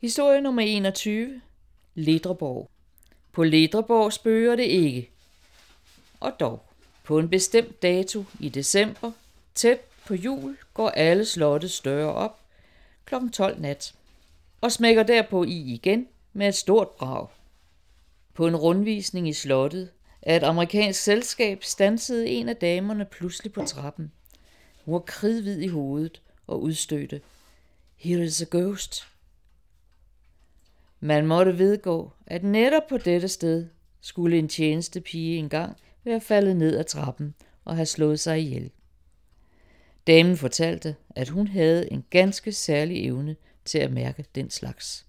Historie nummer 21. Ledreborg. På Ledreborg spøger det ikke. Og dog, på en bestemt dato i december, tæt på jul, går alle slotte større op kl. 12 nat og smækker derpå i igen med et stort brag. På en rundvisning i slottet af et amerikansk selskab stansede en af damerne pludselig på trappen. Hun var kridhvid i hovedet og udstødte. Here is a ghost. Man måtte vedgå, at netop på dette sted skulle en tjenestepige engang være faldet ned ad trappen og have slået sig ihjel. Damen fortalte, at hun havde en ganske særlig evne til at mærke den slags.